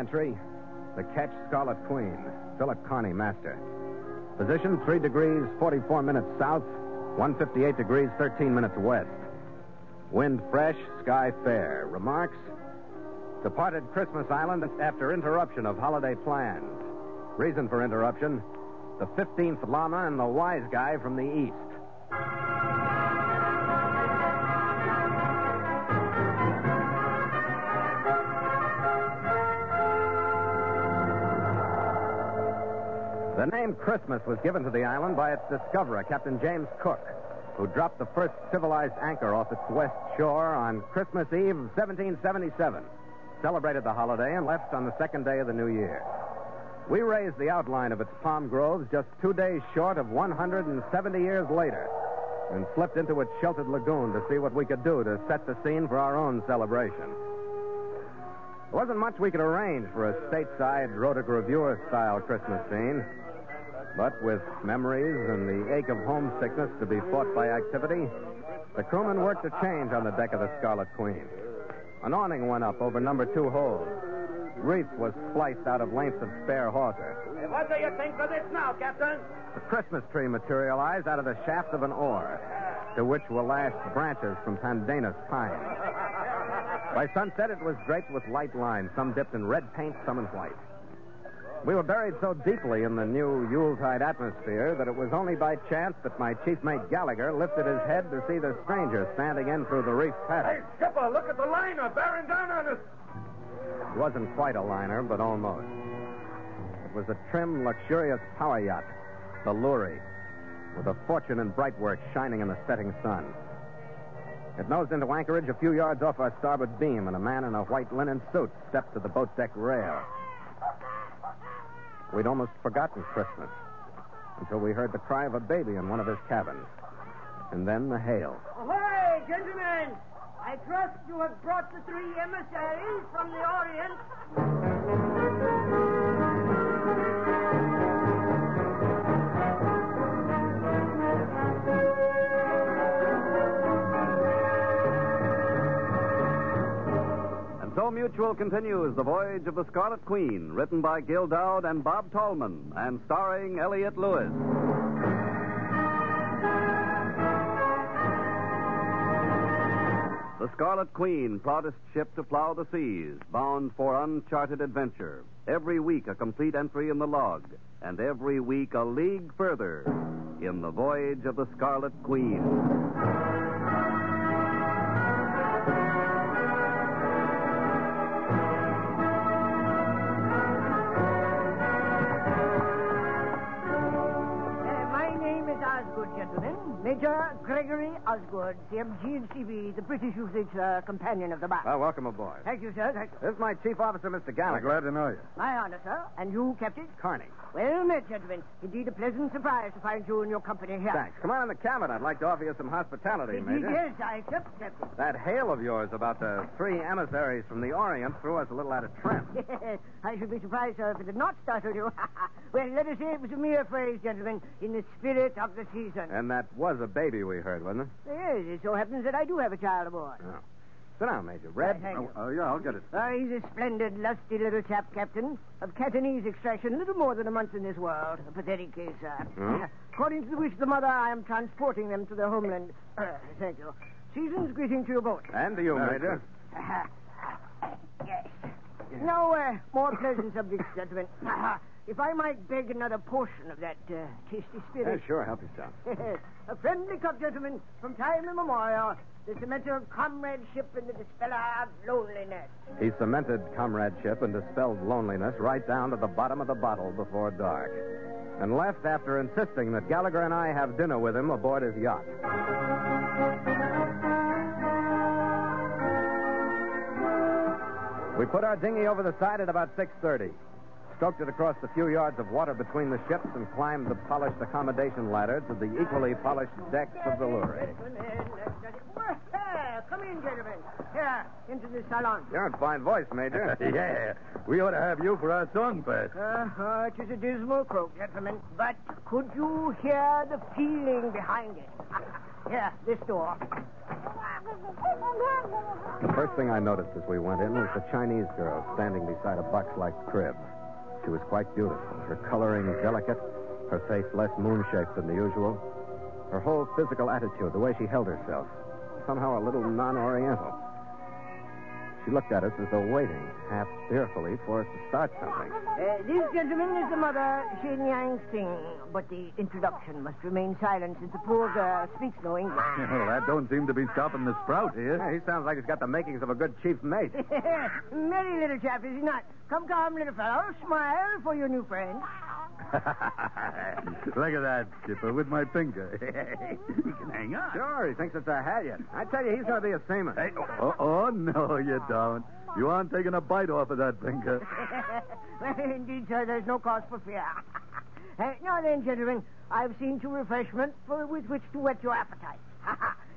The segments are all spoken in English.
Entry The ketch Scarlet Queen, Philip Carney, master. Position 3 degrees 44 minutes south, 158 degrees 13 minutes west. Wind fresh, sky fair. Remarks Departed Christmas Island after interruption of holiday plans. Reason for interruption the 15th Lama and the wise guy from the east. The name Christmas was given to the island by its discoverer, Captain James Cook, who dropped the first civilized anchor off its west shore on Christmas Eve of 1777, celebrated the holiday, and left on the second day of the new year. We raised the outline of its palm groves just two days short of 170 years later and slipped into its sheltered lagoon to see what we could do to set the scene for our own celebration. There wasn't much we could arrange for a stateside Rhotic Reviewer style Christmas scene. But with memories and the ache of homesickness to be fought by activity, the crewmen worked a change on the deck of the Scarlet Queen. An awning went up over number two hold. Wreath was spliced out of lengths of spare hawser. Hey, what do you think of this now, Captain? The Christmas tree materialized out of the shaft of an oar, to which were lashed branches from pandanus pine. By sunset, it was draped with light lines, some dipped in red paint, some in white. We were buried so deeply in the new Yuletide atmosphere that it was only by chance that my chief mate Gallagher lifted his head to see the stranger standing in through the reef Hey. Skipper, look at the liner bearing down on us. It wasn't quite a liner, but almost. It was a trim, luxurious power yacht, the Lurie, with a fortune in bright work shining in the setting sun. It nosed into anchorage a few yards off our starboard beam, and a man in a white linen suit stepped to the boat deck rail. We'd almost forgotten Christmas until we heard the cry of a baby in one of his cabins. And then the hail. Oh, Ahoy, gentlemen! I trust you have brought the three emissaries from the Orient. Mutual continues The Voyage of the Scarlet Queen, written by Gil Doud and Bob Tallman, and starring Elliot Lewis. The Scarlet Queen, proudest ship to plow the seas, bound for uncharted adventure. Every week a complete entry in the log, and every week a league further in the voyage of the Scarlet Queen. Gentlemen. Major Gregory Osgood, CMG and CB, the British usage uh, companion of the bar. Well, welcome aboard. Thank you, sir. Thank you. This is my chief officer, Mr. Gallagher. glad to know you. My honor, sir. And you, Captain? Carney. Well met, gentlemen. Indeed, a pleasant surprise to find you and your company here. Thanks. Come on in the cabin. I'd like to offer you some hospitality, Indeed, Major. yes, I accept, Captain. That hail of yours about the three emissaries from the Orient threw us a little out of trim. I should be surprised, sir, if it did not startle you. well, let us say it was a mere phrase, gentlemen, in the spirit of the season. And that was a baby we heard, wasn't it? Yes, it so happens that I do have a child aboard. Oh. Sit down, Major. Red? Thank you. Oh, yeah, I'll get it. Uh, he's a splendid, lusty little chap, Captain, of Cantonese extraction, little more than a month in this world. A pathetic case, sir. Hmm? According to the wish of the mother, I am transporting them to their homeland. Uh, thank you. Season's greeting to you both. And to you, Merry Major. yes. Now, uh, more pleasant subjects, gentlemen. if I might beg another portion of that uh, tasty Yeah, spirit. sure. Help yourself. a friendly cup, gentlemen, from time immemorial. The cementer of comradeship and the dispeller of loneliness. He cemented comradeship and dispelled loneliness right down to the bottom of the bottle before dark. And left after insisting that Gallagher and I have dinner with him aboard his yacht. We put our dinghy over the side at about 6.30. Stroked it across the few yards of water between the ships and climbed the polished accommodation ladder to the equally polished decks of the Lurie. Well, come in, gentlemen. Here, into the salon. You're in fine voice, Major. yeah, we ought to have you for our song pass. Uh-huh, it is a dismal croak, gentlemen. But could you hear the feeling behind it? Here, this door. The first thing I noticed as we went in was the Chinese girl standing beside a box-like crib. She was quite beautiful, her coloring delicate, her face less moon-shaped than the usual. Her whole physical attitude, the way she held herself, somehow a little non-oriental. She looked at us as though waiting, half fearfully, for us to start something. Uh, this gentleman is the mother, Shin Yang Sing. But the introduction must remain silent since the poor girl speaks no English. Well, that don't seem to be stopping the sprout here. Yeah, he sounds like he's got the makings of a good chief mate. Merry little chap, is he not? Come, come, little fellow. Smile for your new friend. Look at that, Skipper, with my finger. he can hang on. Sure, he thinks it's a halyard. I tell you, he's going to be a seaman. Hey, oh, oh, no, you don't. You aren't taking a bite off of that finger. well, indeed, sir, there's no cause for fear. Uh, now then, gentlemen, I've seen to refreshment for, with which to whet your appetite.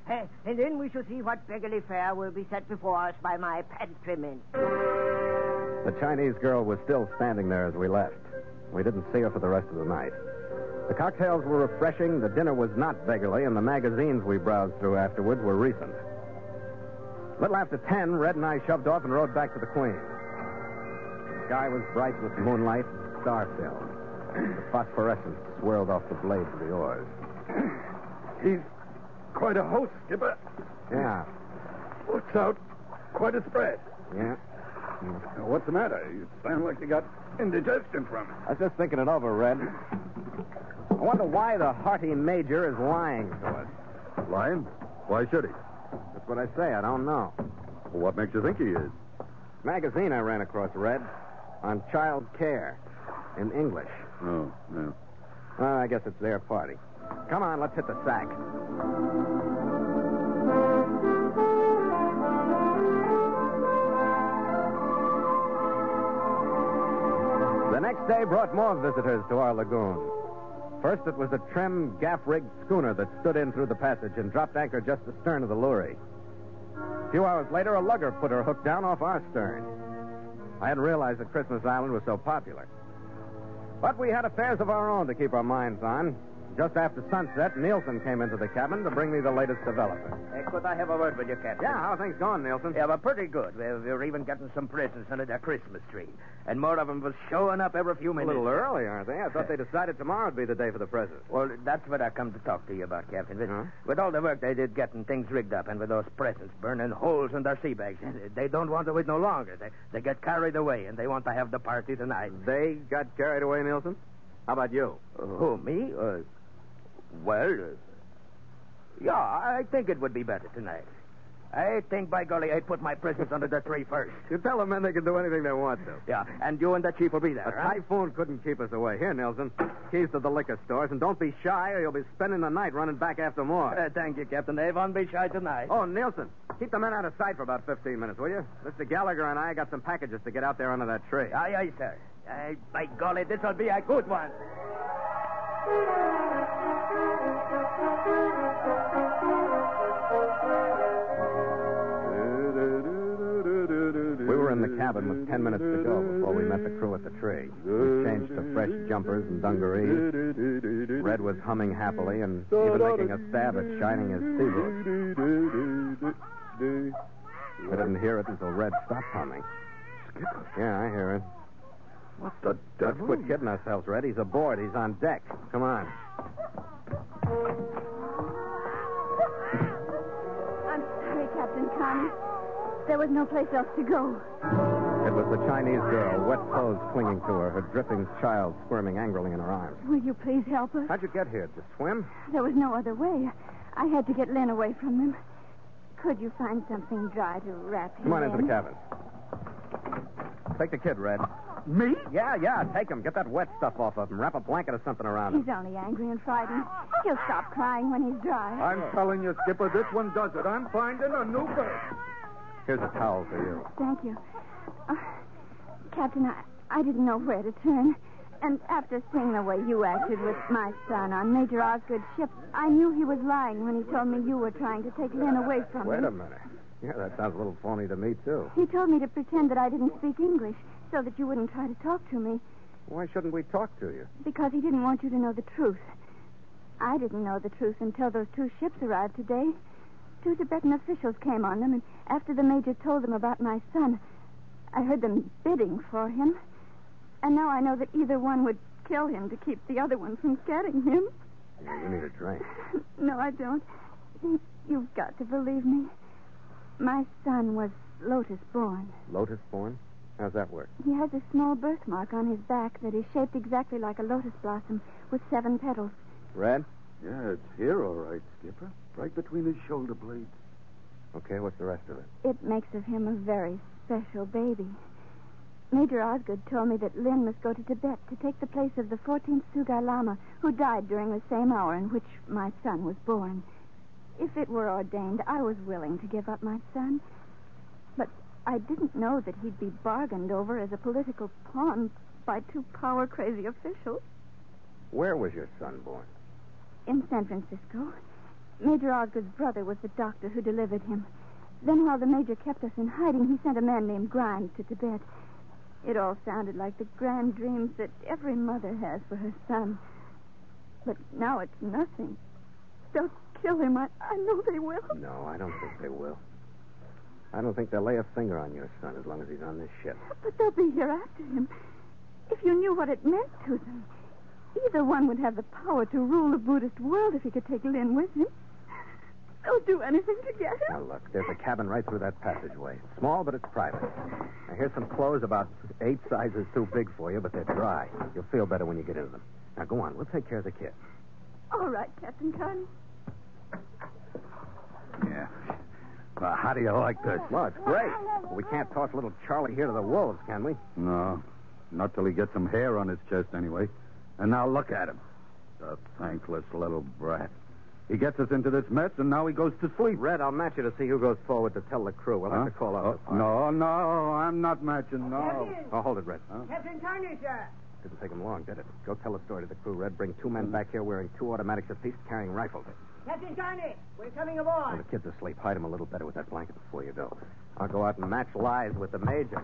Uh, and then we shall see what beggarly fare will be set before us by my pantry men. The Chinese girl was still standing there as we left. We didn't see her for the rest of the night. The cocktails were refreshing, the dinner was not beggarly, and the magazines we browsed through afterwards were recent. A little after ten, Red and I shoved off and rode back to the Queen. The sky was bright with moonlight, and star-filled. The phosphorescence swirled off the blades of the oars. He's quite a host, Skipper. Yeah, Looks out quite a spread. yeah. Now, what's the matter? You sound like you got indigestion from it. I was just thinking it over, Red. I wonder why the hearty major is lying to us. Lying? Why should he? That's what I say. I don't know. Well, what makes you think he is? Magazine I ran across, Red, on child care in English. Oh, no. Well, I guess it's their party. Come on, let's hit the sack. Next day brought more visitors to our lagoon. First, it was a trim, gaff-rigged schooner that stood in through the passage and dropped anchor just astern of the Lurie. A few hours later, a lugger put her hook down off our stern. I hadn't realized that Christmas Island was so popular. But we had affairs of our own to keep our minds on. Just after sunset, Nielsen came into the cabin to bring me the latest development. Uh, could I have a word with you, Captain? Yeah, how are things going, Nielsen? Yeah, well, pretty good. We're, we're even getting some presents under the Christmas tree. And more of them was showing up every few minutes. A little early, aren't they? I thought they decided tomorrow would be the day for the presents. Well, that's what I come to talk to you about, Captain. With, Huh? with all the work they did getting things rigged up and with those presents burning holes in their sea bags, they don't want to wait no longer. They, they get carried away and they want to have the party tonight. They got carried away, Nielsen? How about you? Who, me? Uh, well, uh, yeah, I think it would be better tonight. I think, by golly, I'd put my presents under the tree first. You tell the men they can do anything they want to. Yeah, and you and the chief will be there, A huh? typhoon couldn't keep us away. Here, Nelson. Keys to the liquor stores, and don't be shy, or you'll be spending the night running back after more. Uh, thank you, Captain. They won't be shy tonight. Oh, Nelson, keep the men out of sight for about 15 minutes, will you? Mr. Gallagher and I got some packages to get out there under that tree. Aye, aye, sir. Aye, by golly, this'll be a good one. We were in the cabin with 10 minutes to go before we met the crew at the tree. We changed to fresh jumpers and dungarees. Red was humming happily and even making a stab at shining his sea boots. I didn't hear it until Red stopped humming. Yeah, I hear it. What the Let's devil? quit getting ourselves, ready. He's aboard. He's on deck. Come on. I'm sorry, Captain Connie. There was no place else to go. It was the Chinese girl, wet clothes clinging to her, her dripping child squirming angrily in her arms. Will you please help us? How'd you get here? To swim? There was no other way. I had to get Lynn away from them. Could you find something dry to wrap him Come on into the cabin. Take the kid, Red. Me? Yeah, yeah, take him. Get that wet stuff off of him. Wrap a blanket or something around him. He's only angry and frightened. He'll stop crying when he's dry. I'm telling you, Skipper, this one does it. I'm finding a new berth. Here's a towel for you. Thank you. Uh, Captain, I, I didn't know where to turn. And after seeing the way you acted with my son on Major Osgood's ship, I knew he was lying when he told me you were trying to take Lynn away from Wait him. Wait a minute. Yeah, that sounds a little phony to me, too. He told me to pretend that I didn't speak English so that you wouldn't try to talk to me Why shouldn't we talk to you? because he didn't want you to know the truth. I didn't know the truth until those two ships arrived today. Two Tibetan officials came on them, and after the major told them about my son, I heard them bidding for him. And now I know that either one would kill him to keep the other one from getting him. You need a drink. No, I don't. You've got to believe me. My son was Lotus born. Lotus born? How's that work? He has a small birthmark on his back that is shaped exactly like a lotus blossom with seven petals. Red? Yeah, it's here, all right, Skipper. Right between his shoulder blades. Okay, what's the rest of it? It makes of him a very special baby. Major Osgood told me that Lynn must go to Tibet to take the place of the 14th Sugai Lama, who died during the same hour in which my son was born. If it were ordained, I was willing to give up my son. But I didn't know that he'd be bargained over as a political pawn by two power crazy officials Where was your son born? in San Francisco. Major Osgood's brother was the doctor who delivered him. Then, while the major kept us in hiding, he sent a man named Grimes to Tibet. It all sounded like the grand dreams that every mother has for her son. But now it's nothing. They'll kill him. I, I know they will. No, I don't think they will. I don't think they'll lay a finger on your son as long as he's on this ship. But they'll be here after him. If you knew what it meant to them, either one would have the power to rule the Buddhist world if he could take Lin with him. They'll do anything to get him. Now, look, there's a cabin right through that passageway. Small, but it's private. Now, here's some clothes about eight sizes too big for you, but they're dry. You'll feel better when you get into them. Now, go on. We'll take care of the kid. All right, Captain Carney. Yeah. Well, how do you like this? Well, it's great. But we can't toss little Charlie here to the wolves, can we? No. Not till he gets some hair on his chest, anyway. And now look at him. The thankless little brat. He gets us into this mess, and now he goes to sleep. Red, I'll match you to see who goes forward to tell the crew. We'll have Huh? to call out Oh, the. No, no, I'm not matching, no. Captain! Oh, hold it, Red. Captain Carney, sir. Didn't take him long, did it? Go tell the story to the crew, Red. Bring two men back here wearing two automatics apiece, carrying rifles. Captain Carney, we're coming aboard. the kid's asleep. Hide him a little better with that blanket before you go. I'll go out and match lies with the major.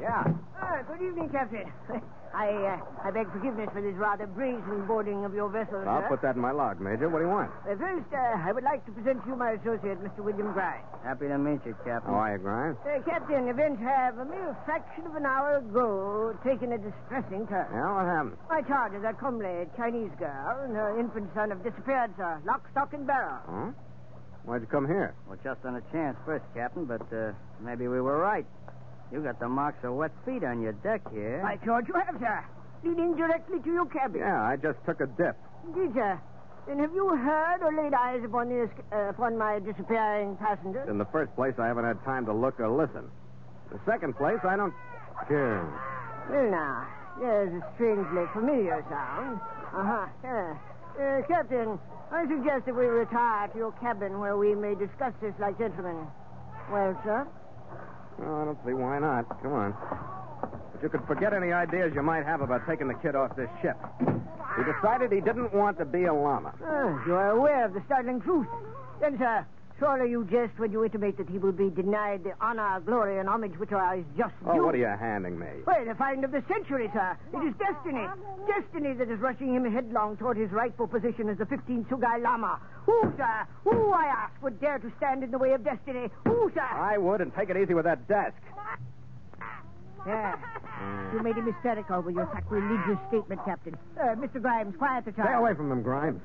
Yeah. Ah, good evening, Captain. I uh, I beg forgiveness for this rather brazen boarding of your vessel, I'll sir. put that in my log, Major. What do you want? Uh, first, uh, I would like to present to you my associate, Mr. William Grimes. Happy to meet you, Captain. How are you, Grimes? Uh, Captain, events have a mere fraction of an hour ago taken a distressing turn. Yeah, what happened? My charge is that comely Chinese girl and her infant son have disappeared, sir. Lock, stock, and barrel. Huh? Why'd you come here? Well, just on a chance first, Captain, but uh, maybe we were right. You got the marks of wet feet on your deck here. I George, you have, sir. Leading directly to your cabin. Yeah, I just took a dip. Indeed, sir. And have you heard or laid eyes upon this uh, upon my disappearing passenger? In the first place, I haven't had time to look or listen. In the second place, I don't. Here. Well, now, there's a strangely familiar sound. Uh-huh. Yeah. Uh, Captain, I suggest that we retire to your cabin where we may discuss this like gentlemen. Well, sir? I don't see why not. Come on. But you could forget any ideas you might have about taking the kid off this ship. He decided he didn't want to be a llama. Ah, you are aware of the startling truth. Then, sir, surely you jest when you intimate that he will be denied the honor, glory, and homage which are his just due. Oh, what are you handing me? Well, the find of the century, sir. It is destiny. Destiny that is rushing him headlong toward his rightful position as the 15th Sugai Lama. Who, sir? Who, I ask, would dare to stand in the way of destiny? Who, sir? I would, and take it easy with that desk. Yeah. You made him hysterical with your sacrilegious statement, Captain. Uh, Mr. Grimes, quiet the child. Stay away from him, Grimes.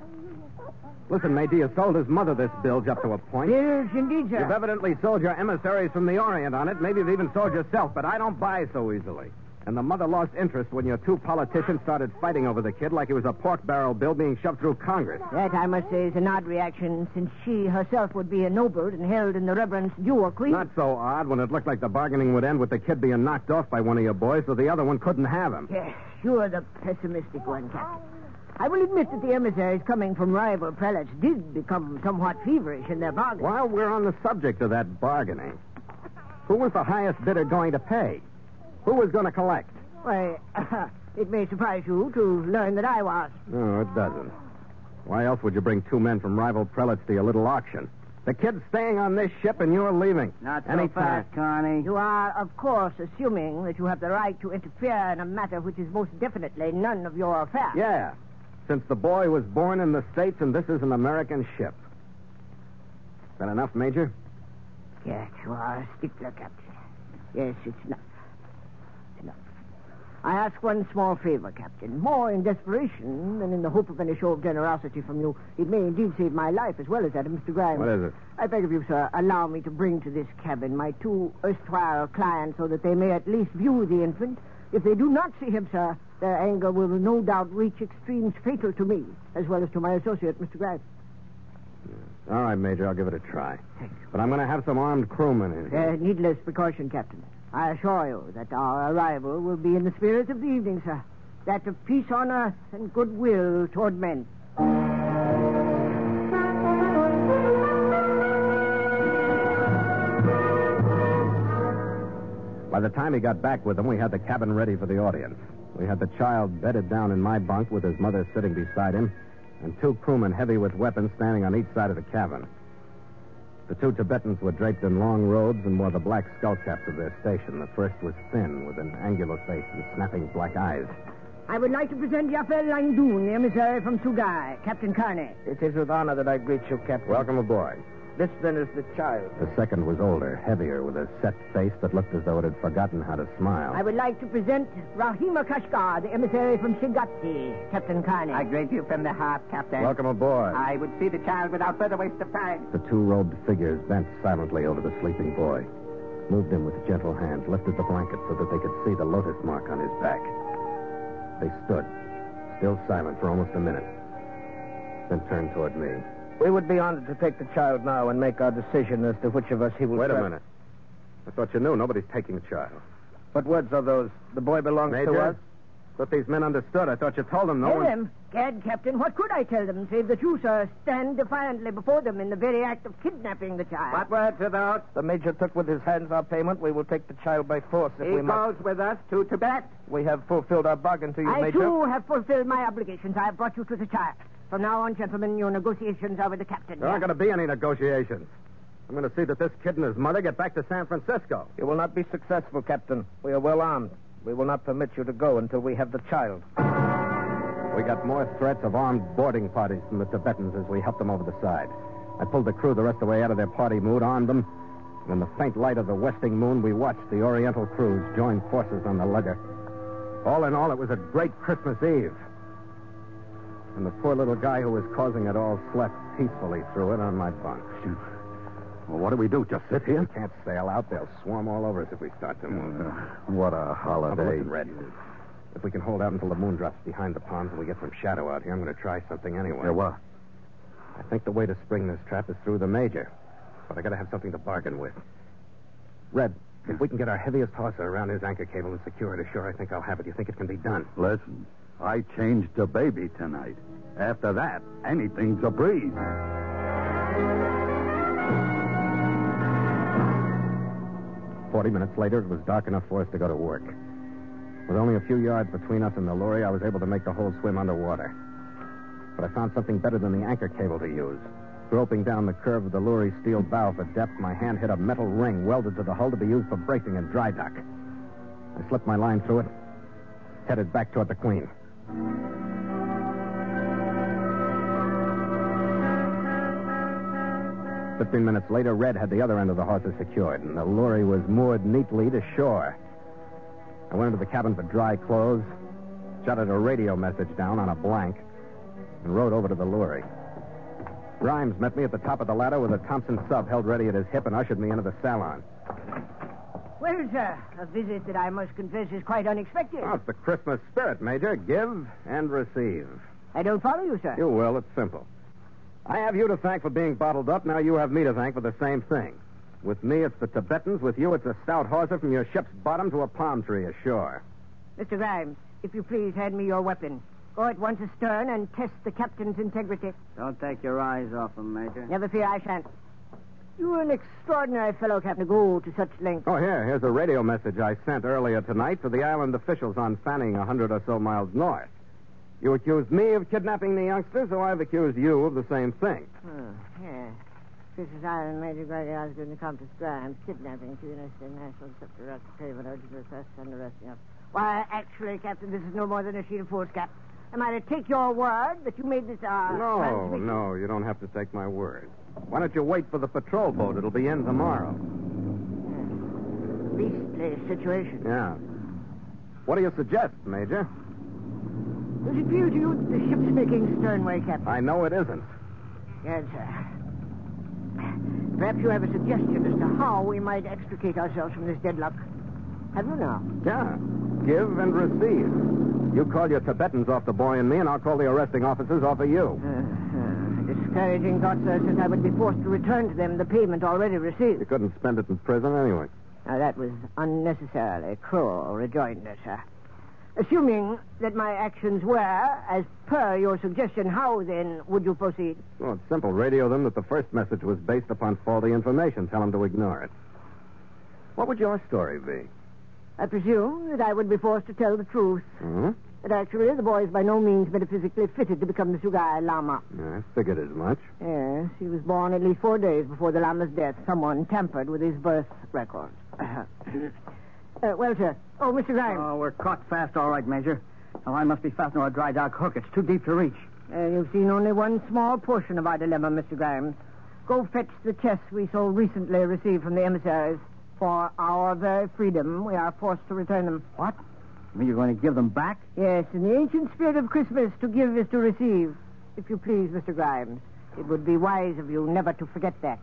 Listen, Major, you sold his mother this bilge up to a point. Bilge, indeed, sir. You've evidently sold your emissaries from the Orient on it. Maybe you've even sold yourself, but I don't buy so easily. And the mother lost interest when your two politicians started fighting over the kid like he was a pork barrel bill being shoved through Congress. That, I must say, is an odd reaction, since she herself would be ennobled and held in the reverence due a queen. Not so odd when it looked like the bargaining would end with the kid being knocked off by one of your boys, so the other one couldn't have him. Yes, you're the pessimistic one, Captain. I will admit that the emissaries coming from rival prelates did become somewhat feverish in their bargaining. While we're on the subject of that bargaining, who was the highest bidder going to pay? Who was going to collect? Why, it may surprise you to learn that I was. No, it doesn't. Why else would you bring two men from rival prelates to your little auction? The kid's staying on this ship and you're leaving. Not so fast, Connie. You are, of course, assuming that you have the right to interfere in a matter which is most definitely none of your affair. Yeah. Since the boy was born in the States and this is an American ship. Is that enough, Major? Yes, you are a stickler, Captain. Yes, it's enough. I ask one small favor, Captain. More in desperation than in the hope of any show of generosity from you. It may indeed save my life as well as that of Mr. Grimes. What is it? I beg of you, sir, allow me to bring to this cabin my two erstwhile clients so that they may at least view the infant. If they do not see him, sir, their anger will no doubt reach extremes fatal to me, as well as to my associate, Mr. Grimes. All right, Major, I'll give it a try. But I'm going to have some armed crewmen in here. Uh, needless precaution, Captain. I assure you that our arrival will be in the spirit of the evening, sir. That of peace on earth and goodwill toward men. By the time he got back with them, we had the cabin ready for the audience. We had the child bedded down in my bunk with his mother sitting beside him, and two crewmen heavy with weapons standing on each side of the cabin. The two Tibetans were draped in long robes and wore the black skullcaps of their station. The first was thin, with an angular face and snapping black eyes. I would like to present Yafel Langdoon, the emissary from Sugai, Captain Carney. It is with honor that I greet you, Captain. Welcome aboard. This, then, is the child. The second was older, heavier, with a set face that looked as though it had forgotten how to smile. I would like to present Rahima Kashgar, the emissary from Shigati, Captain Carney. I greet you from the heart, Captain. Welcome aboard. I would see the child without further waste of time. The two robed figures bent silently over the sleeping boy, moved him with gentle hands, lifted the blanket so that they could see the lotus mark on his back. They stood, still silent for almost a minute, then turned toward me. We would be honored to take the child now and make our decision as to which of us he will Wait a minute. I thought you knew nobody's taking the child. What words are those? The boy belongs Major, to us? But these men understood. I thought you told them no Tell one... them. Gad, Captain, what could I tell them, save that you, sir, stand defiantly before them in the very act of kidnapping the child? What words are those? The major took with his hands our payment. We will take the child by force if He we goes must. with us to Tibet. We have fulfilled our bargain to you, I, Major. too, have fulfilled my obligations. I have brought you to the child. From now on, gentlemen, your negotiations are with the captain. There aren't going to be any negotiations. I'm going to see that this kid and his mother get back to San Francisco. You will not be successful, Captain. We are well armed. We will not permit you to go until we have the child. We got more threats of armed boarding parties from the Tibetans as we helped them over the side. I pulled the crew the rest of the way out of their party mood, armed them, and in the faint light of the westing moon, we watched the Oriental crews join forces on the lugger. All in all, it was a great Christmas Eve. And the poor little guy who was causing it all slept peacefully through it on my bunk. Well, what do we do? Just sit here? We can't sail out. They'll swarm all over us if we start to move. Uh, what a holiday. listen, Red. If we can hold out until the moon drops behind the palms and we get some shadow out here, I'm going to try something anyway. Yeah, what? I think the way to spring this trap is through the major. But I gotta have something to bargain with. Red, if we can get our heaviest hawser around his anchor cable and secure it ashore, I think I'll have it. You think it can be done? Listen, I changed to baby tonight. After that, anything's a breeze. Forty minutes later, it was dark enough for us to go to work. With only a few yards between us and the lorry, I was able to make the whole swim underwater. But I found something better than the anchor cable to use. Groping down the curve of the lorry's steel bow for depth, my hand hit a metal ring welded to the hull to be used for bracing in dry dock. I slipped my line through it, headed back toward the Queen. Fifteen minutes later, Red had the other end of the hawser secured, and the lorry was moored neatly to shore. I went into the cabin for dry clothes, jotted a radio message down on a blank, and rode over to the lorry. Grimes met me at the top of the ladder with a Thompson sub held ready at his hip and ushered me into the salon. Well, sir, a visit that I must confess is quite unexpected. Oh, it's the Christmas spirit, Major. Give and receive. I don't follow you, sir. You will. It's simple. I have you to thank for being bottled up. Now you have me to thank for the same thing. With me, it's the Tibetans. With you, it's a stout hawser from your ship's bottom to a palm tree ashore. Mr. Grimes, if you please, hand me your weapon. Go at once astern and test the captain's integrity. Don't take your eyes off him, Major. Never fear, I shan't. You're an extraordinary fellow, Captain, to go to such lengths. Oh, here. Here's a radio message I sent earlier tonight to the island officials on Fanning, a hundred or so miles north. You accused me of kidnapping the youngsters, so I've accused you of the same thing. Hmm, yeah. Christmas Island, Major Gregory Osgood and Countess Grimes, kidnapping two United National Scepter at the table, urgent request and arresting us. Why, actually, Captain, this is no more than a sheet of foolscap. Am I to take your word that you made this, uh... No, no, you don't have to take my word. Why don't you wait for the patrol boat? It'll be in tomorrow. Beastly situation. Yeah. What do you suggest, Major? Does it appear to you that the ship's making sternway, Captain? I know it isn't. Yes, sir. Perhaps you have a suggestion as to how we might extricate ourselves from this deadlock. Have you now? Yeah. Give and receive. You call your Tibetans off the boy and me, and I'll call the arresting officers off of you. Uh, discouraging thought, sir, since I would be forced to return to them the payment already received. You couldn't spend it in prison anyway. Now, that was unnecessarily cruel rejoinder, sir. Assuming that my actions were as per your suggestion, how then would you proceed? Well, it's simple. Radio them that the first message was based upon faulty information. Tell them to ignore it. What would your story be? I presume that I would be forced to tell the truth. Hmm? That actually the boy is by no means metaphysically fitted to become the Sugai Lama. I figured as much. Yes, he was born at least four days before the Lama's death. Someone tampered with his birth record. uh, well, sir. Oh, Mr. Grimes. Oh, we're caught fast, all right, Major. Now, I must be fastened to a dry dock hook. It's too deep to reach. Uh, you've seen only one small portion of our dilemma, Mr. Grimes. Go fetch the chests we so recently received from the emissaries. For our very freedom, we are forced to return them. What? Are you going to give them back? Yes, in the ancient spirit of Christmas, to give is to receive. If you please, Mr. Grimes, it would be wise of you never to forget that.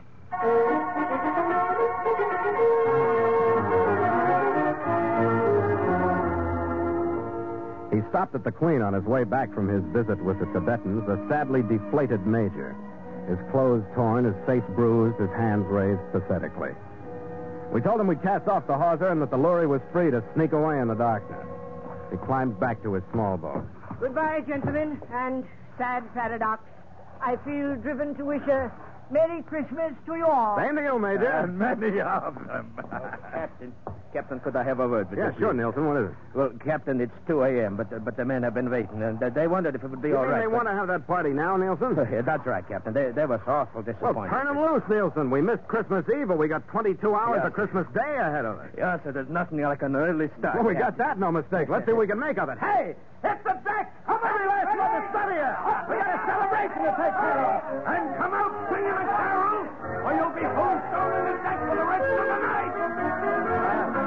He stopped at the Queen on his way back from his visit with the Tibetans, a sadly deflated major. His clothes torn, his face bruised, his hands raised pathetically. We told him we'd cast off the hawser and that the lorry was free to sneak away in the darkness. He climbed back to his small boat. Goodbye, gentlemen, and sad paradox. I feel driven to wish a Merry Christmas to you all. Same to you, Major. And many of them. Captain. Captain, could I have a word with Yeah, you? sure, please? Nielsen. What is it? Well, Captain, it's 2 a.m., but, but the men have been waiting, and they wondered if it would be You all think right. they but- want to have that party now, Nielsen? Yeah, that's right, Captain. They, they were awful disappointed. Well, turn them loose, Nielsen. We missed Christmas Eve, but we got 22 hours Yeah. of Christmas Day ahead of us. Yes, sir, there's nothing like an early start. Well, we got that, no mistake. Let's see what we can make of it. Hey, it's the deck of every last one to study here. We got a celebration to take care of. And come out singing a carol, or you'll be tombstone in the deck for the rest of the night.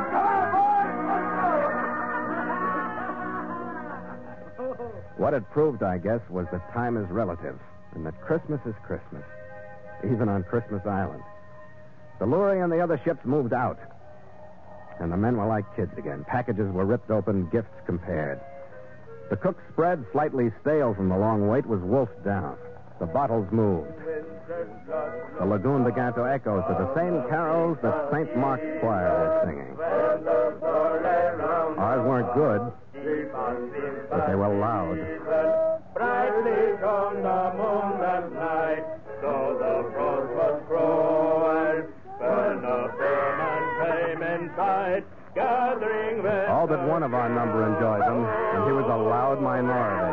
Come on, boys. What it proved, I guess, was that time is relative and that Christmas is Christmas, even on Christmas Island. The lorry and the other ships moved out, and the men were like kids again. Packages were ripped open, gifts compared. The cook's spread, slightly stale from the long wait, was wolfed down. The bottles moved. The lagoon began to echo to the same carols that St. Mark's Choir was singing. Ours weren't good, but they were loud. Brightly shone the night, the All but one of our number enjoyed them, and he was a loud minority.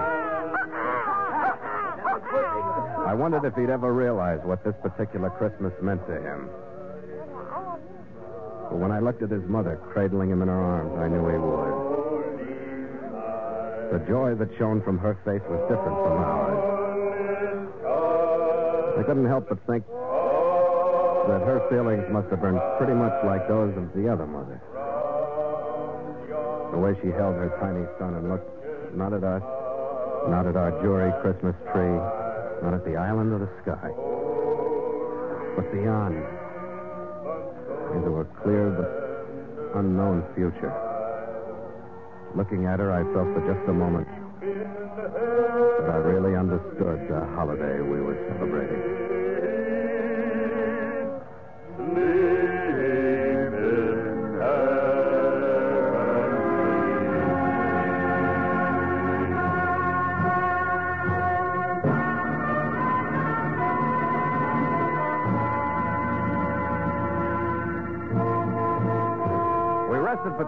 I wondered if he'd ever realize what this particular Christmas meant to him. But when I looked at his mother cradling him in her arms, I knew he would. The joy that shone from her face was different from ours. I couldn't help but think that her feelings must have been pretty much like those of the other mother. The way she held her tiny son and looked not at us, not at our jury Christmas tree, not at the island or the sky, but beyond, into a clear but unknown future. Looking at her, I felt for just a moment that I really understood the holiday we were celebrating.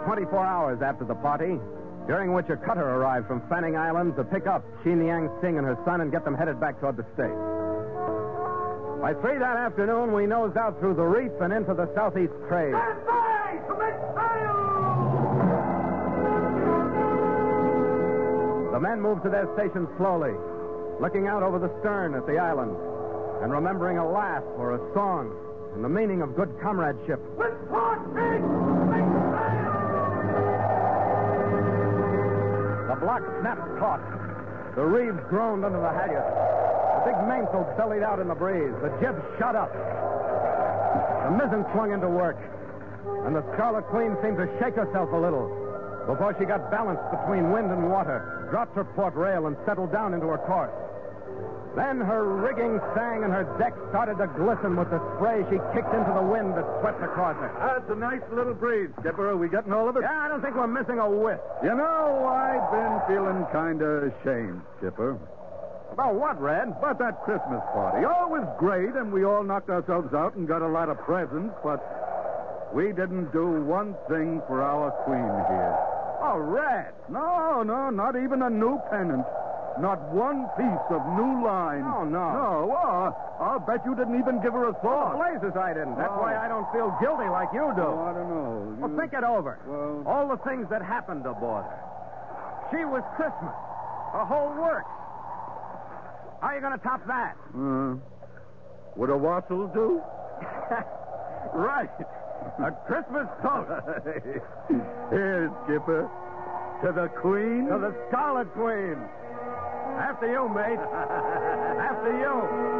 24 hours after the party, during which a cutter arrived from Fanning Island to pick up Xin Yang Sing and her son and get them headed back toward the States. By three that afternoon, we nosed out through the reef and into the southeast trade. The men moved to their stations slowly, looking out over the stern at the island and remembering a laugh or a song and the meaning of good comradeship. Block snapped taut. The reeds groaned under the halyards. The big mainsail bellied out in the breeze. The jib shot up. The mizzen swung into work. And the Scarlet Queen seemed to shake herself a little before she got balanced between wind and water, dropped her port rail, and settled down into her course. Then her rigging sang and her deck started to glisten with the spray she kicked into the wind that swept across her. Ah, That's a nice little breeze, Skipper. Are we getting all of it? Yeah, I don't think we're missing a whiff. You know, I've been feeling kind of ashamed, Skipper. About what, Red? About that Christmas party. Oh, it was great, and we all knocked ourselves out and got a lot of presents, but we didn't do one thing for our queen here. Oh, Red. No, no, not even a new pennant. Not one piece of new line. Oh, no. No, uh, I'll bet you didn't even give her a thought. Oh, blazes, I didn't. That's Oh. why I don't feel guilty like you do. Oh, I don't know. Well, think it over. Well- All the things that happened aboard her. She was Christmas. Her whole works. How are you going to top that? Uh, would a wassail do? right. A Christmas toast. Here, Skipper. To the Queen. to the Scarlet Queen. After you, mate. After you.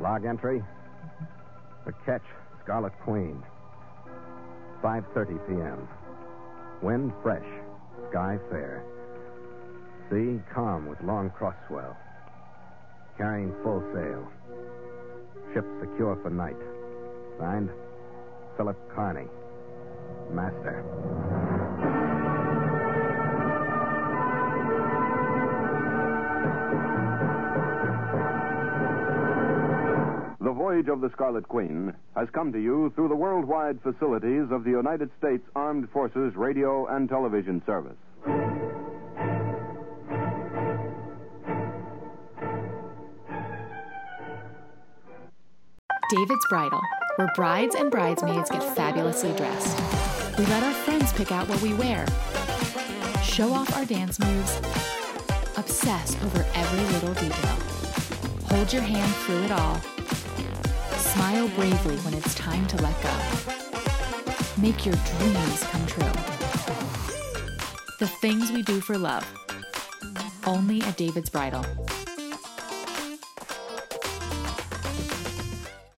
Log entry. The ketch, Scarlet Queen. 5.30 p.m. Wind fresh. Sky fair. Sea calm with long cross swell. Carrying full sail. Ship secure for night. Signed, Philip Carney. Master. The Voyage of the Scarlet Queen has come to you through the worldwide facilities of the United States Armed Forces Radio and Television Service. David's Bridal, where brides and bridesmaids get fabulously dressed. We let our friends pick out what we wear, show off our dance moves, obsess over every little detail, hold your hand through it all, smile bravely when it's time to let go. Make your dreams come true. The things we do for love. Only at David's Bridal.